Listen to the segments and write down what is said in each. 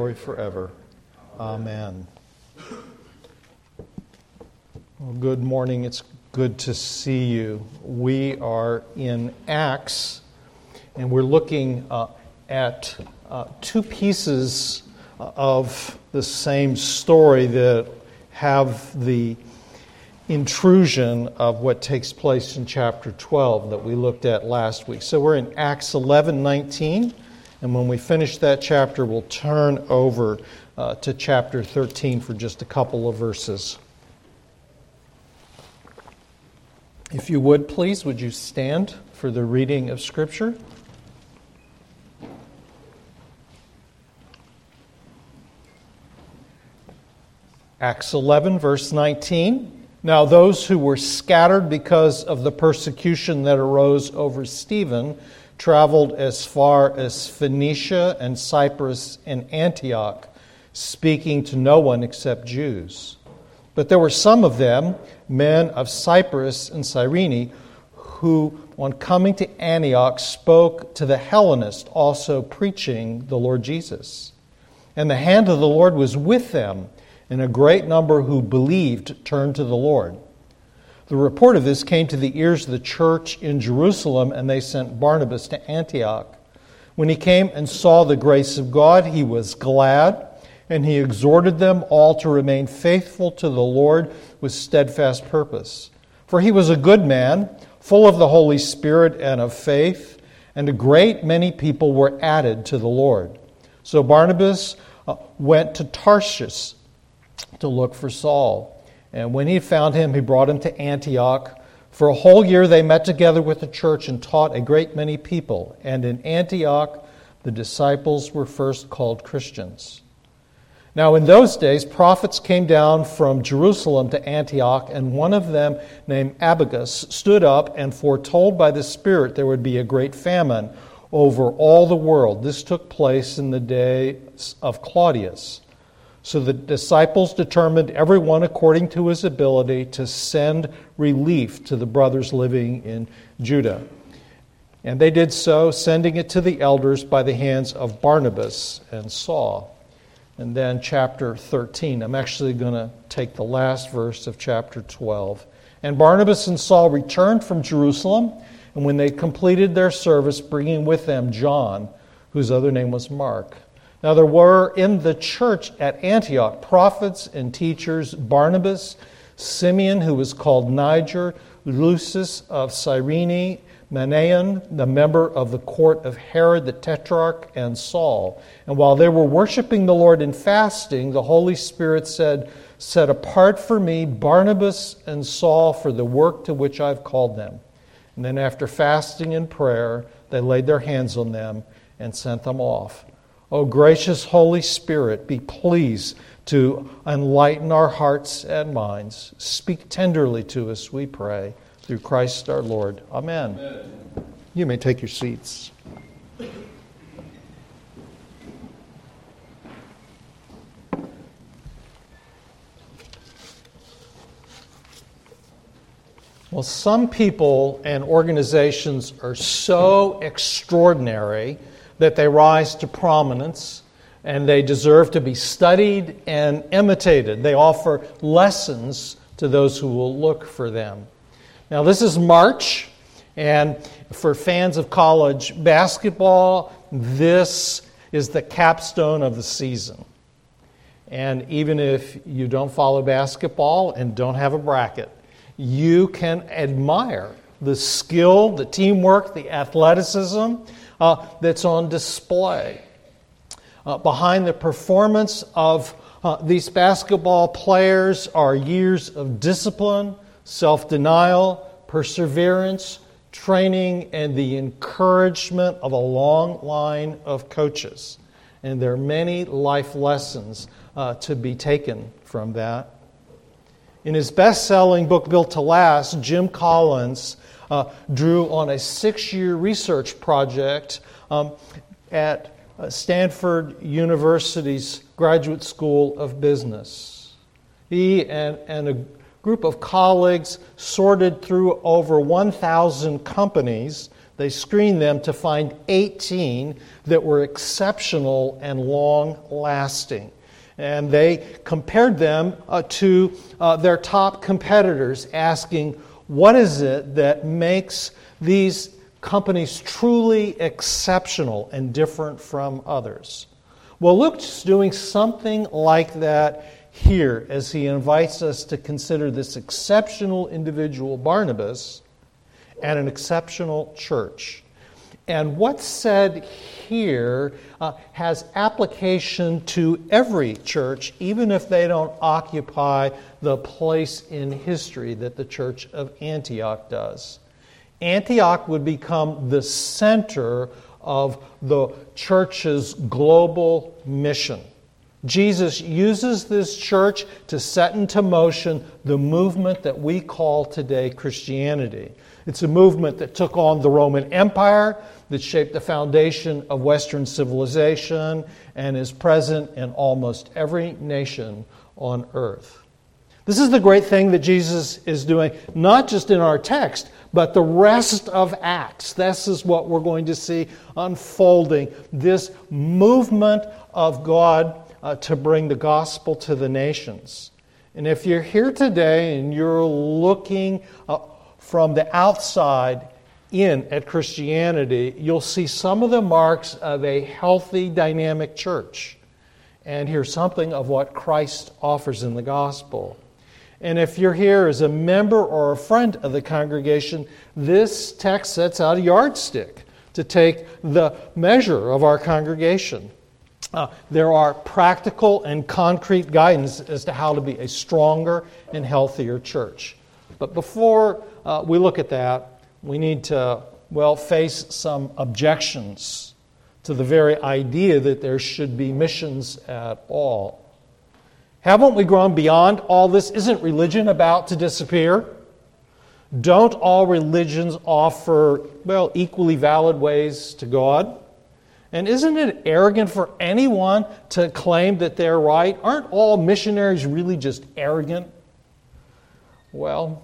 glory forever. Amen. Well, good morning. It's good to see you. We are in Acts, and we're looking uh, at uh, two pieces of the same story that have the intrusion of what takes place in chapter 12 that we looked at last week. So we're in Acts 11 19. And when we finish that chapter, we'll turn over uh, to chapter 13 for just a couple of verses. If you would, please, would you stand for the reading of Scripture? Acts 11, verse 19. Now, those who were scattered because of the persecution that arose over Stephen traveled as far as Phoenicia and Cyprus and Antioch, speaking to no one except Jews. But there were some of them, men of Cyprus and Cyrene, who, on coming to Antioch, spoke to the Hellenists, also preaching the Lord Jesus. And the hand of the Lord was with them, and a great number who believed turned to the Lord. The report of this came to the ears of the church in Jerusalem, and they sent Barnabas to Antioch. When he came and saw the grace of God, he was glad, and he exhorted them all to remain faithful to the Lord with steadfast purpose. For he was a good man, full of the Holy Spirit and of faith, and a great many people were added to the Lord. So Barnabas uh, went to Tarsus to look for Saul. And when he found him, he brought him to Antioch. For a whole year they met together with the church and taught a great many people. And in Antioch, the disciples were first called Christians. Now, in those days, prophets came down from Jerusalem to Antioch, and one of them, named Agabus, stood up and foretold by the Spirit there would be a great famine over all the world. This took place in the days of Claudius. So the disciples determined, everyone according to his ability, to send relief to the brothers living in Judea. And they did so, sending it to the elders by the hands of Barnabas and Saul. And then, chapter 13. I'm actually going to take the last verse of chapter 12. And Barnabas and Saul returned from Jerusalem, and when they completed their service, bringing with them John, whose other name was Mark. Now, there were in the church at Antioch prophets and teachers Barnabas, Simeon, who was called Niger, Lucius of Cyrene, Manaen, the member of the court of Herod the Tetrarch, and Saul. And while they were worshiping the Lord in fasting, the Holy Spirit said, Set apart for me Barnabas and Saul for the work to which I've called them. And then, after fasting and prayer, they laid their hands on them and sent them off. O gracious Holy Spirit, be pleased to enlighten our hearts and minds. Speak tenderly to us, we pray, through Christ our Lord. Amen. Amen. You may take your seats. Well, some people and organizations are so extraordinary that they rise to prominence and they deserve to be studied and imitated. They offer lessons to those who will look for them. Now, this is March, and for fans of college basketball, this is the capstone of the season. And even if you don't follow basketball and don't have a bracket, you can admire the skill, the teamwork, the athleticism, uh, that's on display. Uh, behind the performance of uh, these basketball players are years of discipline, self denial, perseverance, training, and the encouragement of a long line of coaches. And there are many life lessons uh, to be taken from that. In his best selling book, Built to Last, Jim Collins uh, drew on a six year research project um, at uh, Stanford University's Graduate School of Business. He and, and a group of colleagues sorted through over 1,000 companies They screened them to find 18 that were exceptional and long lasting. And they compared them uh, to uh, their top competitors, asking, What is it that makes these companies truly exceptional and different from others? Well, Luke's doing something like that here as he invites us to consider this exceptional individual, Barnabas, and an exceptional church. And what's said here uh, has application to every church, even if they don't occupy the place in history that the church of Antioch does. Antioch would become the center of the church's global mission. Jesus uses this church to set into motion the movement that we call today Christianity. It's a movement that took on the Roman Empire, that shaped the foundation of Western civilization, and is present in almost every nation on earth. This is the great thing that Jesus is doing, not just in our text, but the rest of Acts. This is what we're going to see unfolding this movement of God uh, to bring the gospel to the nations. And if you're here today and you're looking uh, from the outside in at Christianity, you'll see some of the marks of a healthy, dynamic church. And hear something of what Christ offers in the gospel. And if you're here as a member or a friend of the congregation, this text sets out a yardstick to take the measure of our congregation. Uh, there are practical and concrete guidance as to how to be a stronger and healthier church. But before uh, we look at that, we need to, well, face some objections to the very idea that there should be missions at all. Haven't we grown beyond all this? Isn't religion about to disappear? Don't all religions offer, well, equally valid ways to God? And isn't it arrogant for anyone to claim that they're right? Aren't all missionaries really just arrogant? Well,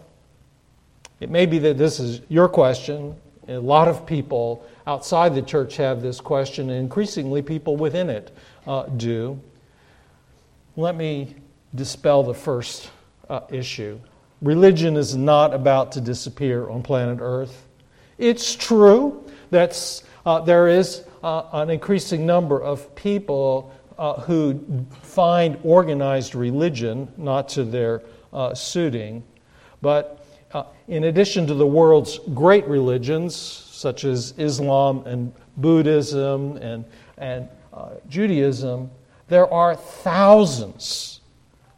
it may be that this is your question. A lot of people outside the church have this question, and increasingly people within it uh, do. Let me dispel the first uh, issue. Religion is not about to disappear on planet Earth. It's true that uh, there is uh, an increasing number of people uh, who find organized religion not to their uh, suiting. But uh, in addition to the world's great religions, such as Islam and Buddhism and, and uh, Judaism, there are thousands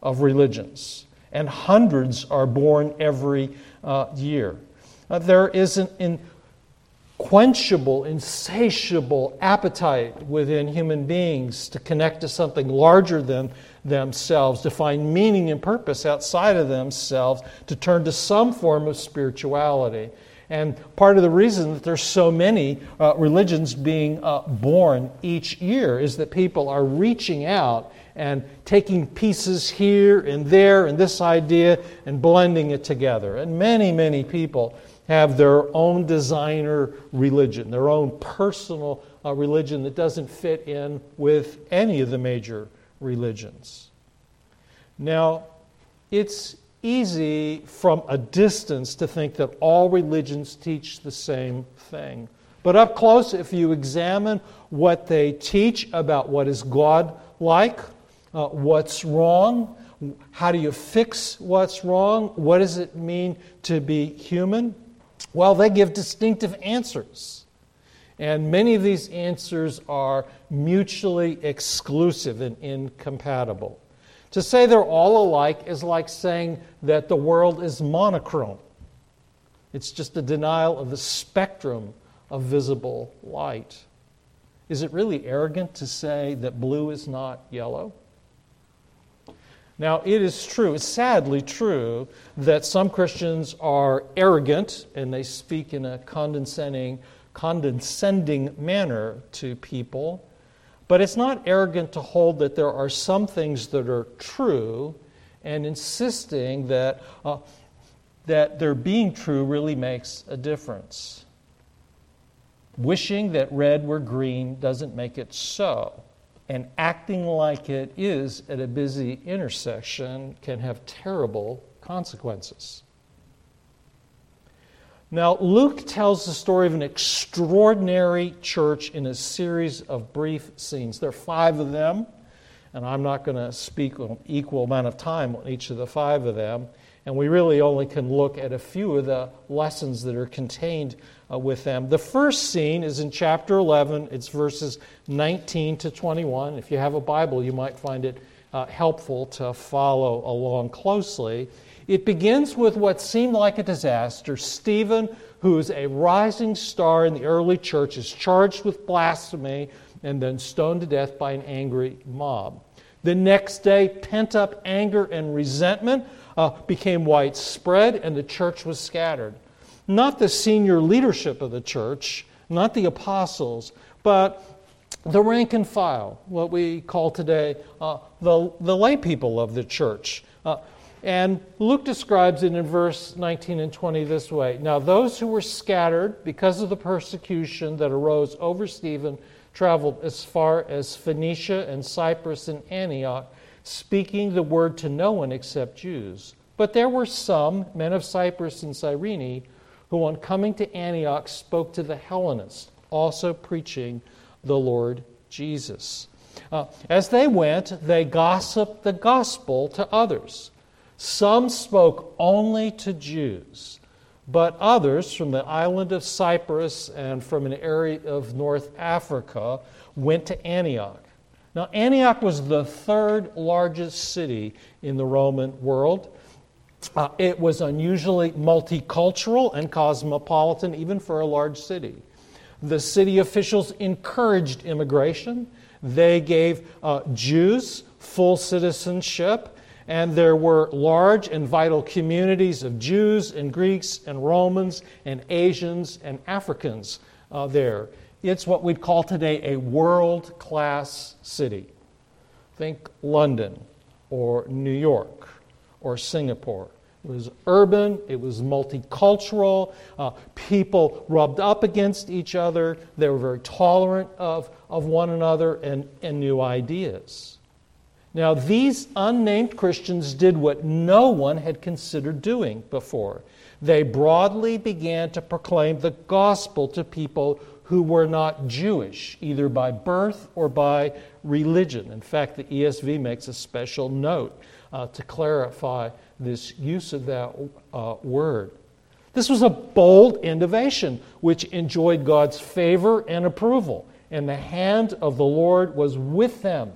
of religions, and hundreds are born every uh, year. there is an, in, quenchable, insatiable appetite within human beings to connect to something larger than themselves, to find meaning and purpose outside of themselves, to turn to some form of spirituality. And part of the reason that there's so many uh, religions being uh, born each year is that people are reaching out and taking pieces here and there and this idea and blending it together. And many, many people have their own designer religion, their own personal uh, religion that doesn't fit in with any of the major religions. Now, it's easy from a distance to think that all religions teach the same thing. But up close, if you examine what they teach about what is God like, uh, what's wrong, how do you fix what's wrong, what does it mean to be human, well, they give distinctive answers. And many of these answers are mutually exclusive and incompatible. To say they're all alike is like saying that the world is monochrome. It's just a denial of the spectrum of visible light. Is it really arrogant to say that blue is not yellow? Now, it is true, it's sadly true, that some Christians are arrogant and they speak in a condescending, condescending manner to people. But it's not arrogant to hold that there are some things that are true and insisting that, uh, that their being true really makes a difference. Wishing that red were green doesn't make it so. And acting like it is at a busy intersection can have terrible consequences. Now, Luke tells the story of an extraordinary church in a series of brief scenes. There are five of them, and I'm not going to speak an equal amount of time on each of the five of them. And we really only can look at a few of the lessons that are contained uh, with them. The first scene is in chapter 11, it's verses 19 to 21. If you have a Bible, you might find it uh, helpful to follow along closely. It begins with what seemed like a disaster. Stephen, who is a rising star in the early church, is charged with blasphemy and then stoned to death by an angry mob. The next day, pent up anger and resentment uh, became widespread, and the church was scattered. Not the senior leadership of the church, not the apostles, but the rank and file, what we call today uh, the, the lay people of the church. Uh, and Luke describes it in verse 19 and 20 this way Now, those who were scattered because of the persecution that arose over Stephen traveled as far as Phoenicia and Cyprus and Antioch, speaking the word to no one except Jews. But there were some, men of Cyprus and Cyrene, who on coming to Antioch spoke to the Hellenists, also preaching the Lord Jesus. Uh, as they went, they gossiped the gospel to others. Some spoke only to Jews, but others from the island of Cyprus and from an area of North Africa went to Antioch. Now, Antioch was the third largest city in the Roman world. Uh, it was unusually multicultural and cosmopolitan, even for a large city. The city officials encouraged immigration. They gave uh, Jews full citizenship and there were large and vital communities of Jews and Greeks and Romans and Asians and Africans uh, there. It's what we'd call today a world class city. Think London or New York or Singapore. It was urban, it was multicultural, uh, people rubbed up against each other, they were very tolerant of, of one another and, and new ideas. Now, these unnamed Christians did what no one had considered doing before. They broadly began to proclaim the gospel to people who were not Jewish, either by birth or by religion. In fact, the ESV makes a special note uh, to clarify this use of that uh, word. This was a bold innovation which enjoyed God's favor and approval, and the hand of the Lord was with them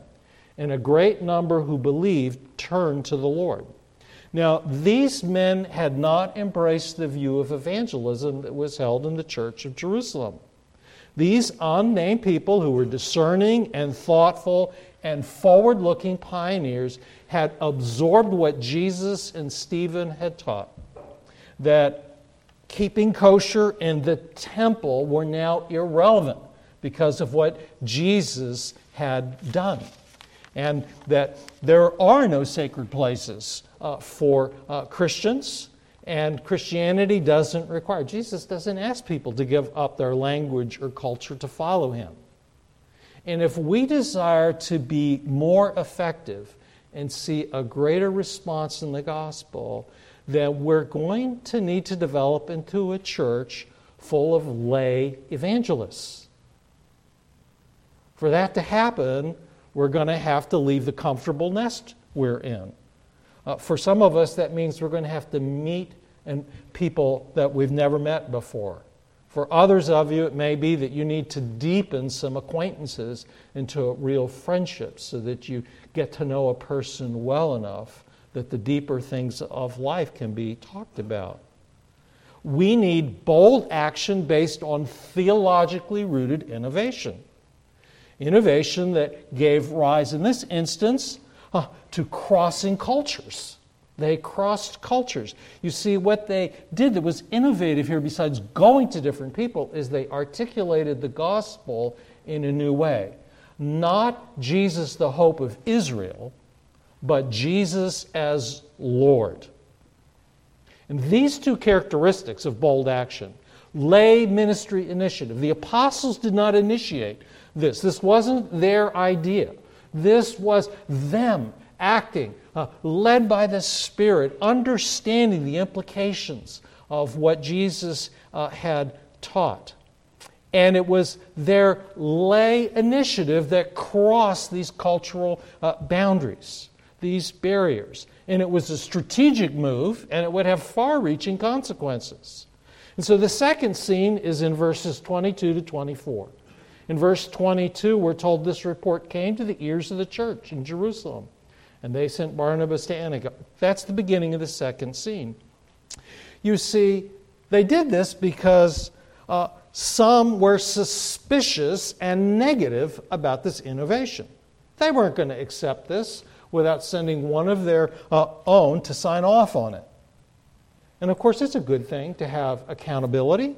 and a great number who believed turned to the Lord. Now, these men had not embraced the view of evangelism that was held in the church of Jerusalem. These unnamed people who were discerning and thoughtful and forward looking pioneers had absorbed what Jesus and Stephen had taught that keeping kosher and the temple were now irrelevant because of what Jesus had done and that there are no sacred places uh, for uh, Christians, and Christianity doesn't require, Jesus doesn't ask people to give up their language or culture to follow him. And if we desire to be more effective and see a greater response in the gospel, then we're going to need to develop into a church full of lay evangelists. For that to happen, we're going to have to leave the comfortable nest we're in. Uh, for some of us, that means we're going to have to meet and people that we've never met before. For others of you, it may be that you need to deepen some acquaintances into real friendships so that you get to know a person well enough that the deeper things of life can be talked about. We need bold action based on theologically rooted innovation innovation that gave rise, in this instance, uh, to crossing cultures. They crossed cultures. You see, what they did that was innovative here, besides going to different people, is they articulated the gospel in a new way. Not Jesus, the hope of Israel, but Jesus as Lord. And these two characteristics of bold action lay ministry initiative. The apostles did not initiate this, this wasn't their idea. This was them acting, uh, led by the Spirit, understanding the implications of what Jesus uh, had taught. And it was their lay initiative that crossed these cultural uh, boundaries, these barriers. And it was a strategic move, and it would have far reaching consequences. And so the second scene is in verses 22 to 24. In verse 22, we're told this report came to the ears of the church in Jerusalem, and they sent Barnabas to Antioch. That's the beginning of the second scene. You see, they did this because uh, some were suspicious and negative about this innovation. They weren't going to accept this without sending one of their uh, own to sign off on it. And of course, it's a good thing to have accountability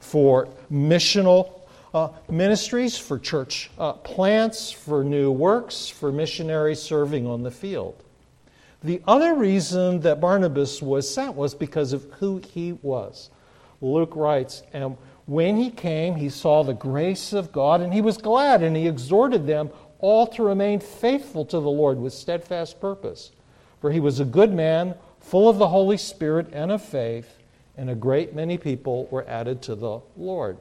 for missional uh, ministries, for church uh, plants, for new works, for missionaries serving on the field. The other reason that Barnabas was sent was because of who he was. Luke writes, and when he came, he saw the grace of God, and he was glad, and he exhorted them all to remain faithful to the Lord with steadfast purpose. For he was a good man, full of the Holy Spirit and of faith, and a great many people were added to the Lord.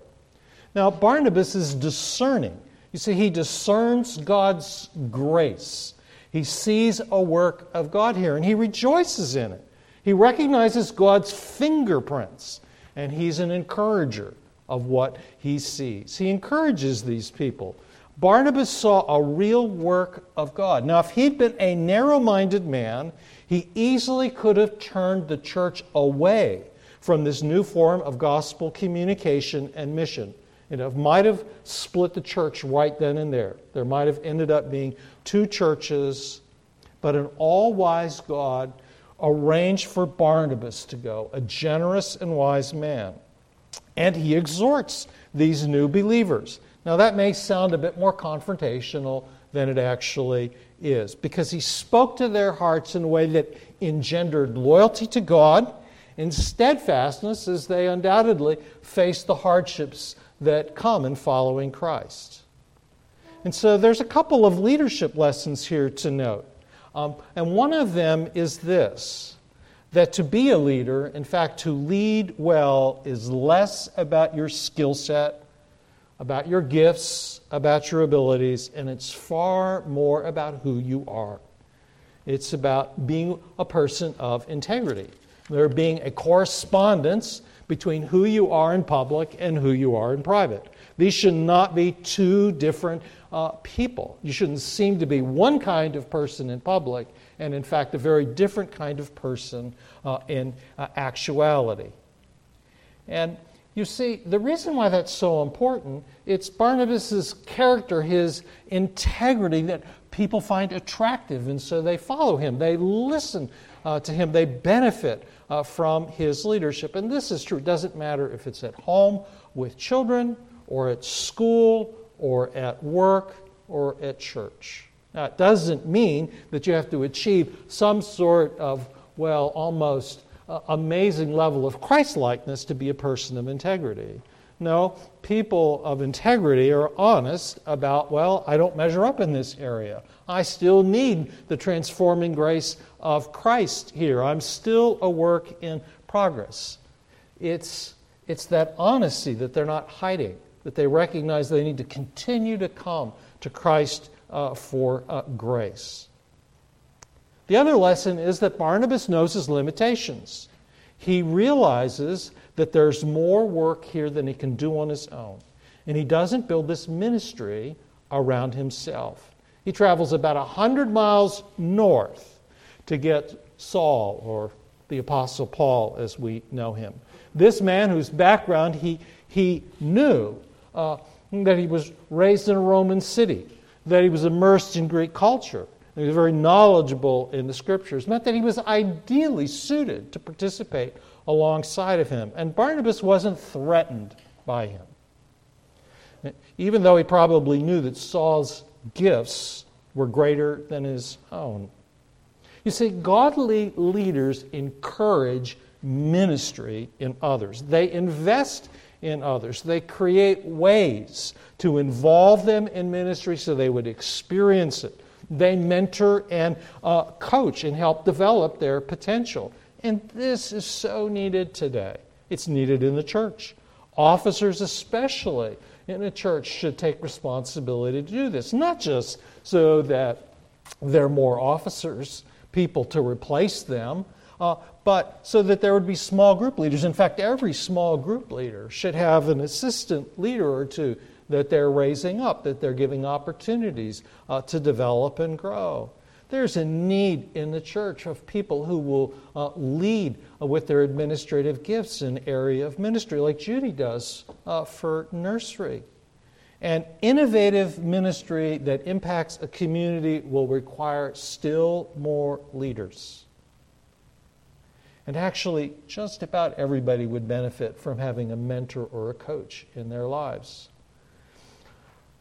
Now, Barnabas is discerning. You see, he discerns God's grace. He sees a work of God here, and he rejoices in it. He recognizes God's fingerprints, and he's an encourager of what he sees. He encourages these people. Barnabas saw a real work of God. Now, if he'd been a narrow minded man, he easily could have turned the church away from this new form of gospel communication and mission. Know, might have split the church right then and there. There might have ended up being two churches, but an all wise God arranged for Barnabas to go, a generous and wise man. And he exhorts these new believers. Now, that may sound a bit more confrontational than it actually is, because he spoke to their hearts in a way that engendered loyalty to God and steadfastness as they undoubtedly faced the hardships that come in following Christ. And so there's a couple of leadership lessons here to note. Um, and one of them is this that to be a leader, in fact, to lead well, is less about your skill set, about your gifts, about your abilities, and it's far more about who you are. It's about being a person of integrity. There being a correspondence between who you are in public and who you are in private. These should not be two different uh, people. You shouldn't seem to be one kind of person in public and, in fact, a very different kind of person uh, in uh, actuality. And you see, the reason why that's so important, it's Barnabas' character, his integrity that people find attractive, and so they follow him. They listen uh, to him. They benefit uh, from his leadership. And this is true. It doesn't matter if it's at home with children, or at school, or at work, or at church. Now, it doesn't mean that you have to achieve some sort of, well, almost uh, amazing level of Christ likeness to be a person of integrity. No, people of integrity are honest about, well, I don't measure up in this area. I still need the transforming grace of Christ here. I'm still a work in progress. It's, it's that honesty that they're not hiding, that they recognize they need to continue to come to Christ uh, for uh, grace. The other lesson is that Barnabas knows his limitations. He realizes that there's more work here than he can do on his own. And he doesn't build this ministry around himself. He travels about 100 miles north to get Saul, or the Apostle Paul as we know him. This man whose background he, he knew uh, that he was raised in a Roman city, that he was immersed in Greek culture, he was very knowledgeable in the scriptures, meant that he was ideally suited to participate alongside of him. And Barnabas wasn't threatened by him. Even though he probably knew that Saul's gifts were greater than his own. You see, godly leaders encourage ministry in others, they invest in others. They create ways to involve them in ministry so they would experience it. They mentor and uh, coach and help develop their potential. And this is so needed today. It's needed in the church. Officers, especially in a church, should take responsibility to do this, not just so that there are more officers, people to replace them, uh, but so that there would be small group leaders. In fact, every small group leader should have an assistant leader or two that they're raising up, that they're giving opportunities uh, to develop and grow. There's a need in the church of people who will uh, lead with their administrative gifts in area of ministry, like Judy does uh, for nursery. And innovative ministry that impacts a community will require still more leaders. And actually, just about everybody would benefit from having a mentor or a coach in their lives.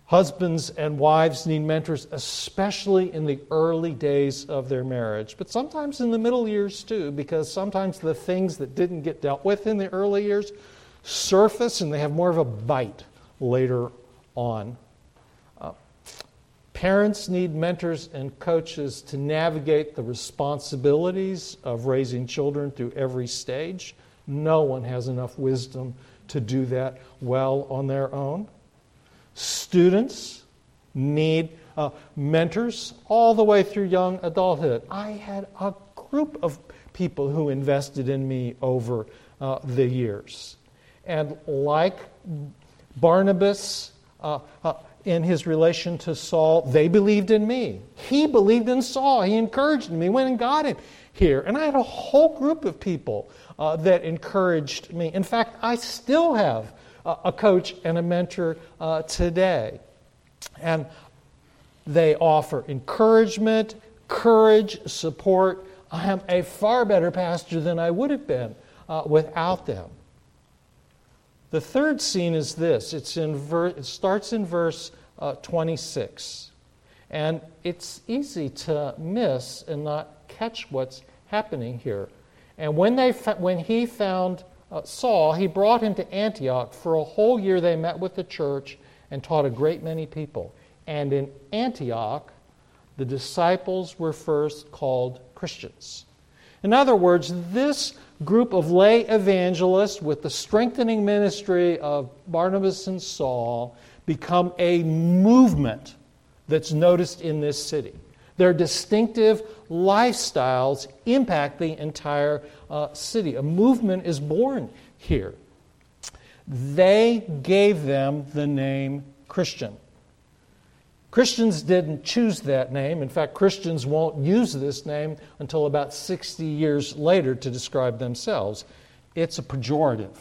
Husbands and wives need mentors, especially in the early days of their marriage, but sometimes in the middle years too, because sometimes the things that didn't get dealt with in the early years surface and they have more of a bite later on. Uh, parents need mentors and coaches to navigate the responsibilities of raising children through every stage. No one has enough wisdom to do that well on their own. Students need uh, mentors all the way through young adulthood. I had a group of people who invested in me over uh, the years. And like Barnabas uh, uh in his relation to Saul, they believed in me. He believed in Saul. He encouraged me, went and got him here. And I had a whole group of people uh, that encouraged me. In fact, I still have a coach and a mentor uh, today. And they offer encouragement, courage, support. I am a far better pastor than I would have been uh, without them. The third scene is this it's in ver- it starts in verse uh, 26. And it's easy to miss and not catch what's happening here. And when, they fa- when he found uh, Saul, he brought him to Antioch. For a whole year, they met with the church and taught a great many people. And in Antioch, the disciples were first called Christians. In other words, this group of lay evangelists with the strengthening ministry of Barnabas and Saul become a movement that's noticed in this city. Their distinctive lifestyles impact the entire uh, city. A movement is born here. They gave them the name Christian. Christians didn't choose that name. In fact, Christians won't use this name until about 60 years later to describe themselves. It's a pejorative.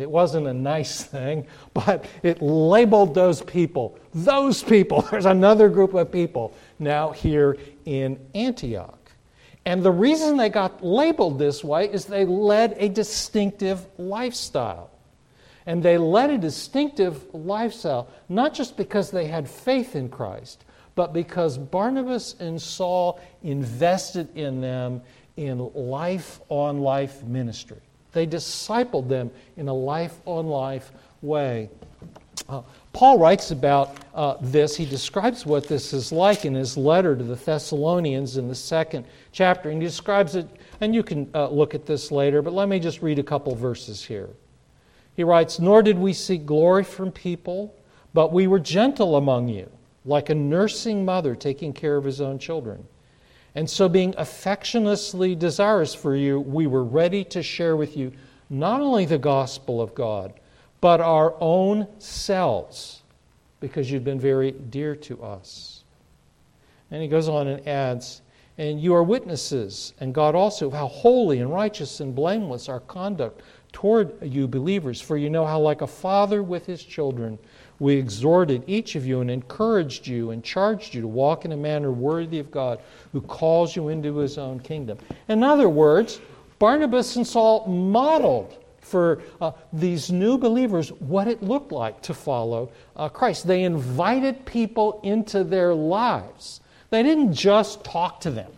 It wasn't a nice thing, but it labeled those people. Those people. There's another group of people now here in Antioch. And the reason they got labeled this way is they led a distinctive lifestyle. And they led a distinctive lifestyle, not just because they had faith in Christ, but because Barnabas and Saul invested in them in life on life ministry. They discipled them in a life on life way. Uh, Paul writes about uh, this. He describes what this is like in his letter to the Thessalonians in the second chapter. And he describes it, and you can uh, look at this later, but let me just read a couple verses here. He writes Nor did we seek glory from people, but we were gentle among you, like a nursing mother taking care of his own children. And so, being affectionately desirous for you, we were ready to share with you not only the gospel of God, but our own selves, because you've been very dear to us. And he goes on and adds, And you are witnesses, and God also, how holy and righteous and blameless our conduct toward you believers. For you know how, like a father with his children, we exhorted each of you and encouraged you and charged you to walk in a manner worthy of God who calls you into his own kingdom. In other words, Barnabas and Saul modeled for uh, these new believers what it looked like to follow uh, Christ. They invited people into their lives. They didn't just talk to them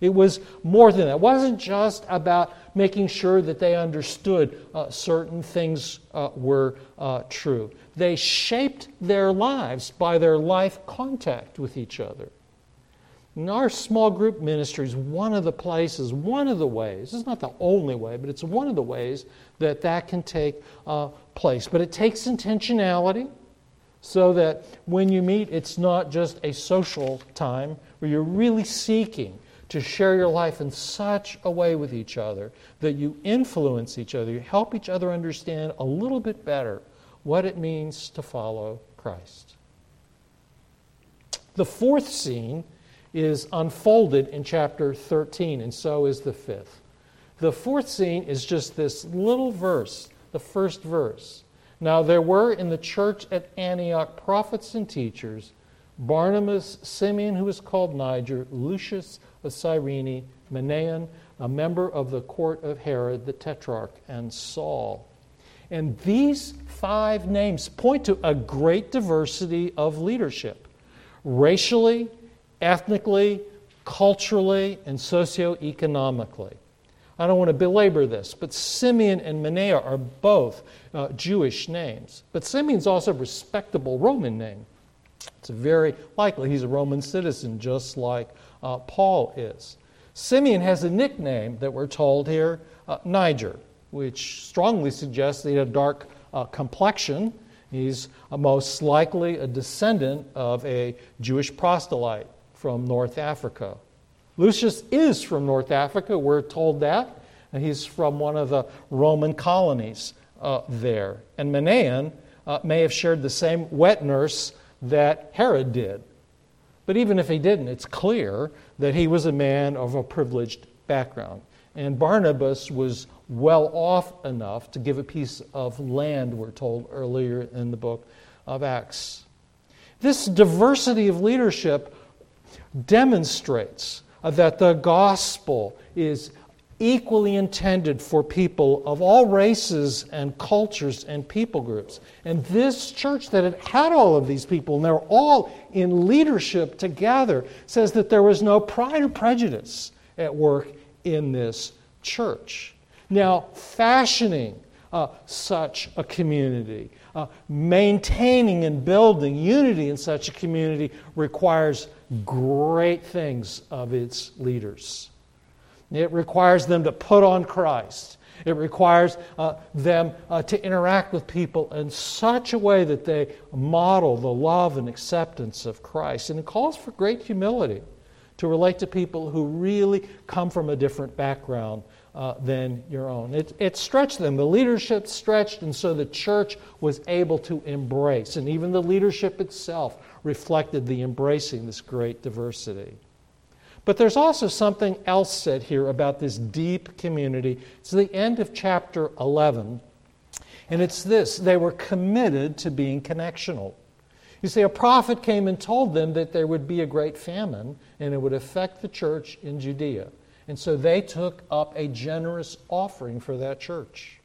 It was more than that. It wasn't just about making sure that they understood uh, certain things uh, were uh, true. They shaped their lives by their life contact with each other. In our small group ministries, one of the places, one of the ways, it's not the only way, but it's one of the ways that that can take uh, place. But it takes intentionality so that when you meet, it's not just a social time where you're really seeking to share your life in such a way with each other that you influence each other, you help each other understand a little bit better what it means to follow Christ. The fourth scene is unfolded in chapter 13, and so is the fifth. The fourth scene is just this little verse, the first verse. Now, there were in the church at Antioch prophets and teachers Barnabas, Simeon, who was called Niger, Lucius of Cyrene, Manaen, a member of the court of Herod the Tetrarch, and Saul. And these five names point to a great diversity of leadership racially, ethnically, culturally, and socioeconomically. I don't want to belabor this, but Simeon and Manaen are both uh, Jewish names. But Simeon's also a respectable Roman name. It's very likely he's a Roman citizen, just like uh, Paul is. Simeon has a nickname that we're told here, uh, Niger, which strongly suggests he had a dark uh, complexion. He's most likely a descendant of a Jewish proselyte from North Africa. Lucius is from North Africa, we're told that. And he's from one of the Roman colonies uh, there. And Manaen uh, may have shared the same wet nurse that Herod did. But even if he didn't, it's clear that he was a man of a privileged background. And Barnabas was well off enough to give a piece of land, we're told earlier in the book of Acts. This diversity of leadership demonstrates that the gospel is equally intended for people of all races and cultures and people groups. And this church that had had all of these people, and they're all in leadership together, says that there was no pride or prejudice at work in this church. Now, fashioning uh, such a community, uh, maintaining and building unity in such a community requires great things of its leaders. It requires them to put on Christ. It requires uh, them uh, to interact with people in such a way that they model the love and acceptance of Christ. And it calls for great humility to relate to people who really come from a different background uh, than your own. It, it stretched them. The leadership stretched, and so the church was able to embrace. And even the leadership itself reflected the embracing this great diversity. But there's also something else said here about this deep community. It's the end of chapter 11, and it's this they were committed to being connectional. You see, a prophet came and told them that there would be a great famine and it would affect the church in Judea. And so they took up a generous offering for that church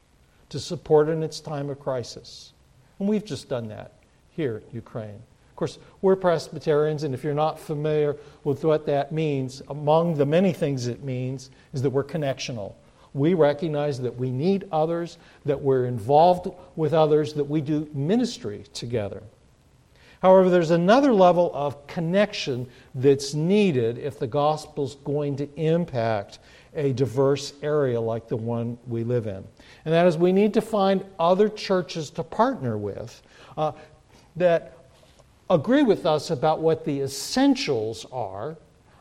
to support in its time of crisis. And we've just done that here in Ukraine. Of course, we're Presbyterians, and if you're not familiar with what that means, among the many things it means is that we're connectional. We recognize that we need others, that we're involved with others, that we do ministry together. However, there's another level of connection that's needed if the gospel's going to impact a diverse area like the one we live in. And that is, we need to find other churches to partner with uh, that agree with us about what the essentials are,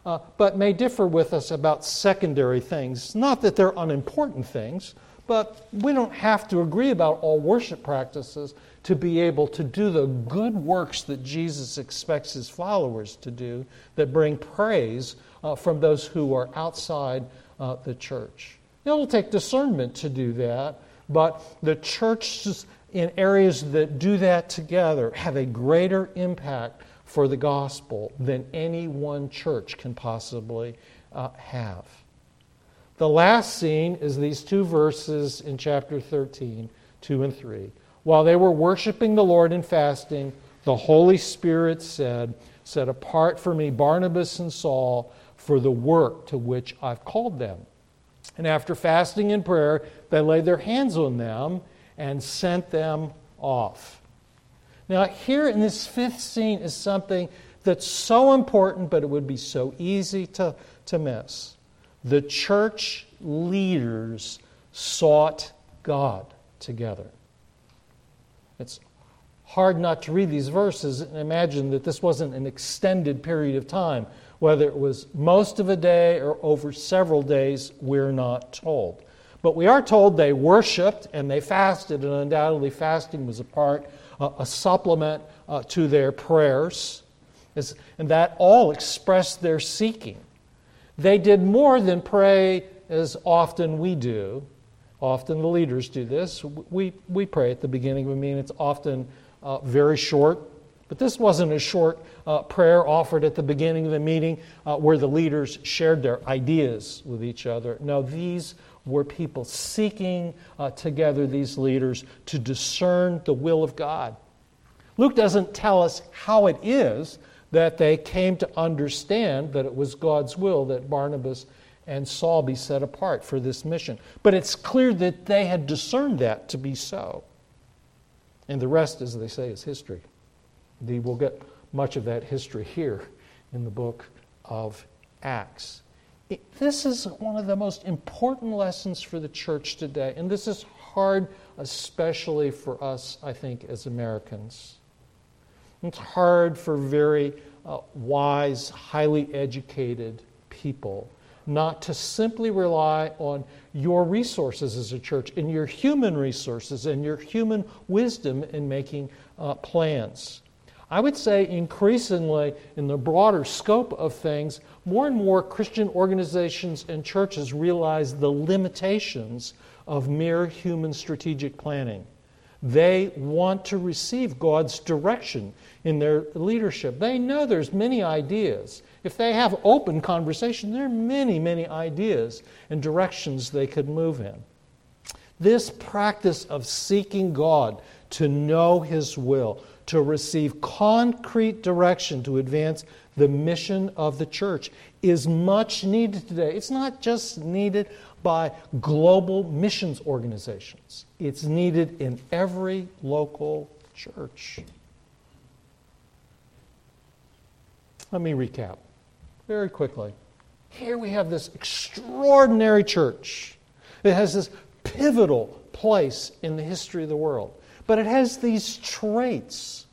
uh, but may differ with us about secondary things. Not that they're unimportant things, but we don't have to agree about all worship practices to be able to do the good works that Jesus expects his followers to do that bring praise uh, from those who are outside uh, the church. It'll take discernment to do that, but the church in areas that do that together have a greater impact for the gospel than any one church can possibly uh, have. The last scene is these two verses in chapter 13, 2 and 3. While they were worshiping the Lord and fasting, the Holy Spirit said, Set apart for me Barnabas and Saul for the work to which I've called them. And after fasting and prayer, they laid their hands on them and sent them off. Now, here in this fifth scene is something that's so important, but it would be so easy to, to miss. The church leaders sought God together. It's hard not to read these verses and imagine that this wasn't an extended period of time. Whether it was most of a day or over several days, we're not told. But we are told they worshiped and they fasted, and undoubtedly fasting was a part, uh, a supplement uh, to their prayers. And that all expressed their seeking. They did more than pray as often we do. Often the leaders do this. We, we pray at the beginning of a meeting. It's often uh, very short, but this wasn't a short uh, prayer offered at the beginning of the meeting uh, where the leaders shared their ideas with each other. No, these were people seeking uh, together, these leaders, to discern the will of God. Luke doesn't tell us how it is that they came to understand that it was God's will that Barnabas and Saul be set apart for this mission. But it's clear that they had discerned that to be so. And the rest, as they say, is history. We'll get much of that history here in the book of Acts. This is one of the most important lessons for the church today, and this is hard, especially for us, I think, as Americans. It's hard for very uh, wise, highly educated people not to simply rely on your resources as a church and your human resources and your human wisdom in making uh, plans. I would say increasingly, in the broader scope of things, more and more Christian organizations and churches realize the limitations of mere human strategic planning. They want to receive God's direction in their leadership. They know there's many ideas. If they have open conversation, there are many, many ideas and directions they could move in. This practice of seeking God to know His will, to receive concrete direction to advance the mission of the church is much needed today. It's not just needed by global missions organizations, it's needed in every local church. Let me recap very quickly. Here we have this extraordinary church. It has this pivotal place in the history of the world. But it has these traits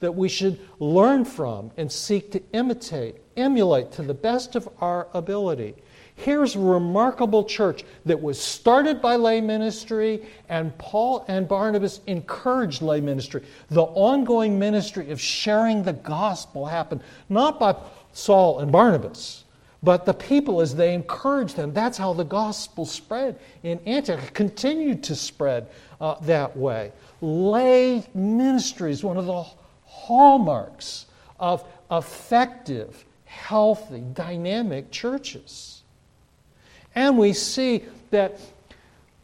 that we should learn from and seek to imitate, emulate to the best of our ability. Here's a remarkable church that was started by lay ministry, and Paul and Barnabas encouraged lay ministry. The ongoing ministry of sharing the gospel happened not by Saul and Barnabas, but the people as they encouraged them. That's how the gospel spread in Antioch, continued to spread uh, that way lay ministry is one of the hallmarks of effective, healthy, dynamic churches. And we see that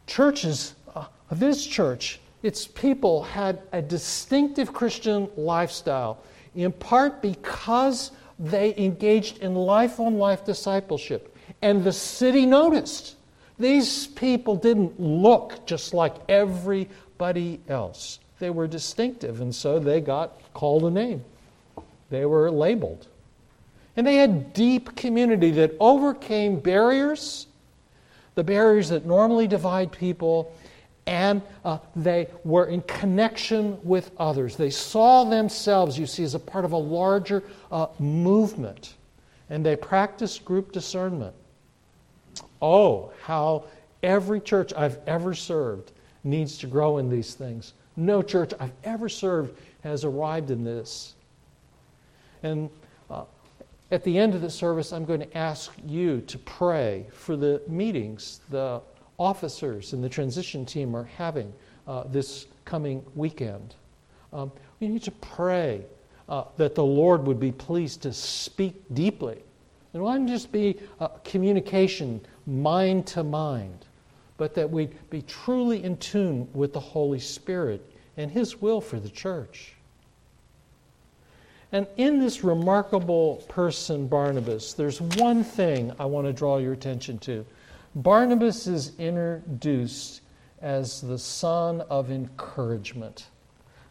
churches, uh, this church, its people had a distinctive Christian lifestyle, in part because they engaged in life on life discipleship. And the city noticed. These people didn't look just like everybody else. They were distinctive, and so they got called a name. They were labeled. And they had deep community that overcame barriers, the barriers that normally divide people, and uh, they were in connection with others. They saw themselves, you see, as a part of a larger uh, movement, and they practiced group discernment. Oh, how every church I've ever served needs to grow in these things. No church I've ever served has arrived in this. And uh, at the end of the service, I'm going to ask you to pray for the meetings the officers and the transition team are having uh, this coming weekend. Um, we need to pray uh, that the Lord would be pleased to speak deeply. It wouldn't just be communication mind to mind, but that we'd be truly in tune with the Holy Spirit and His will for the church. And in this remarkable person, Barnabas, there's one thing I want to draw your attention to. Barnabas is introduced as the son of encouragement.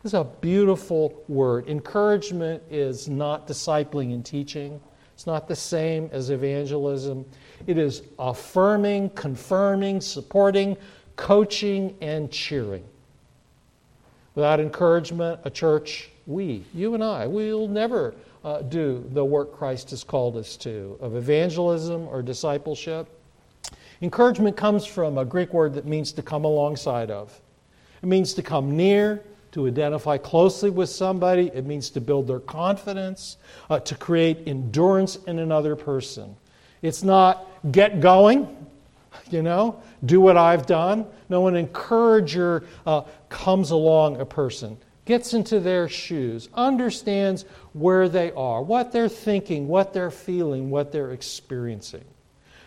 This is a beautiful word. Encouragement is not discipling and teaching, it's not the same as evangelism. It is affirming, confirming, supporting, coaching, and cheering. Without encouragement, a church, we, you and I, we'll never uh, do the work Christ has called us to of evangelism or discipleship. Encouragement comes from a Greek word that means to come alongside of. It means to come near, to identify closely with somebody. It means to build their confidence, uh, to create endurance in another person. It's not get going, you know, do what I've done. No, an encourager uh, comes along a person, gets into their shoes, understands where they are, what they're thinking, what they're feeling, what they're experiencing.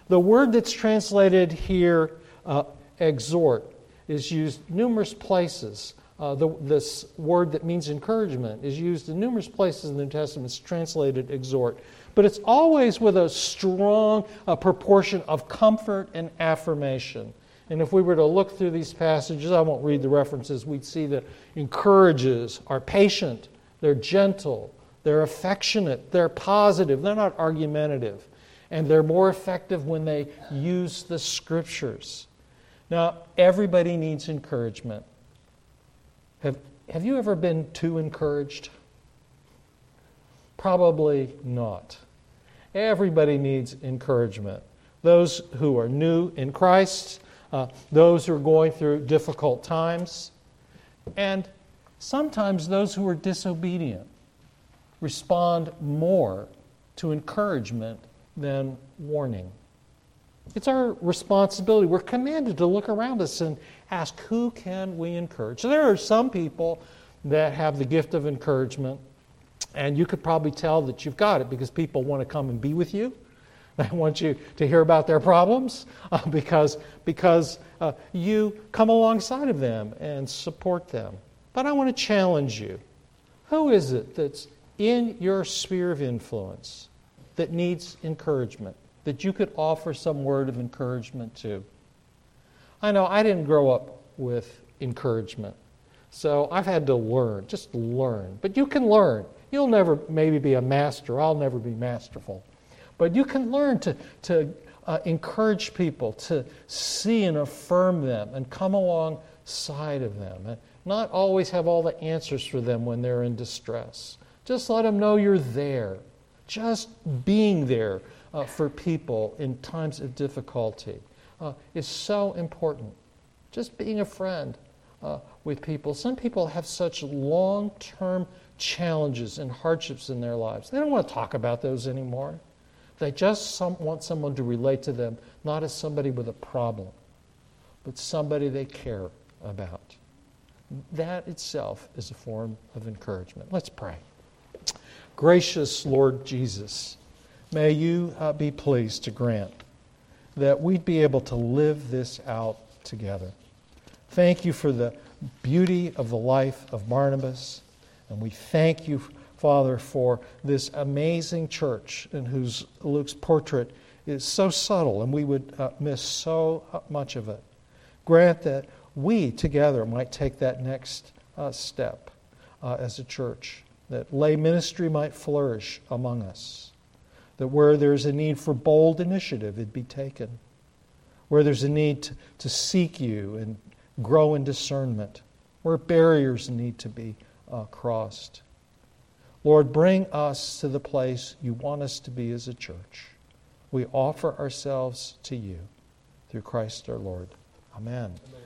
The word that's translated here, uh, exhort, is used numerous places. Uh, the, this word that means encouragement is used in numerous places in the New Testament. It's translated exhort but it's always with a strong uh, proportion of comfort and affirmation. And if we were to look through these passages, I won't read the references, we'd see that encourages are patient, they're gentle, they're affectionate, they're positive, they're not argumentative, and they're more effective when they use the scriptures. Now, everybody needs encouragement. Have, have you ever been too encouraged? Probably not. Everybody needs encouragement. Those who are new in Christ, uh, those who are going through difficult times, and sometimes those who are disobedient respond more to encouragement than warning. It's our responsibility. We're commanded to look around us and ask, who can we encourage? So there are some people that have the gift of encouragement and you could probably tell that you've got it because people want to come and be with you. They want you to hear about their problems uh, because, because uh, you come alongside of them and support them. But I want to challenge you. Who is it that's in your sphere of influence that needs encouragement, that you could offer some word of encouragement to? I know I didn't grow up with encouragement. So I've had to learn, just learn. But you can learn. You'll never maybe be a master. I'll never be masterful. But you can learn to, to uh, encourage people, to see and affirm them, and come alongside of them. And not always have all the answers for them when they're in distress. Just let them know you're there. Just being there uh, for people in times of difficulty uh, is so important. Just being a friend uh, with people. Some people have such long term challenges and hardships in their lives. They don't want to talk about those anymore. They just some, want someone to relate to them, not as somebody with a problem, but somebody they care about. That itself is a form of encouragement. Let's pray. Gracious Lord Jesus, may you uh, be pleased to grant that we'd be able to live this out together. Thank you for the beauty of the life of Barnabas. And we thank you, Father, for this amazing church in whose Luke's portrait is so subtle and we would uh, miss so uh, much of it. Grant that we together might take that next uh, step uh, as a church, that lay ministry might flourish among us, that where there's a need for bold initiative, it be taken, where there's a need to, to seek you and grow in discernment, where barriers need to be uh, crossed. Lord, bring us to the place you want us to be as a church. We offer ourselves to you through Christ our Lord. Amen. Amen.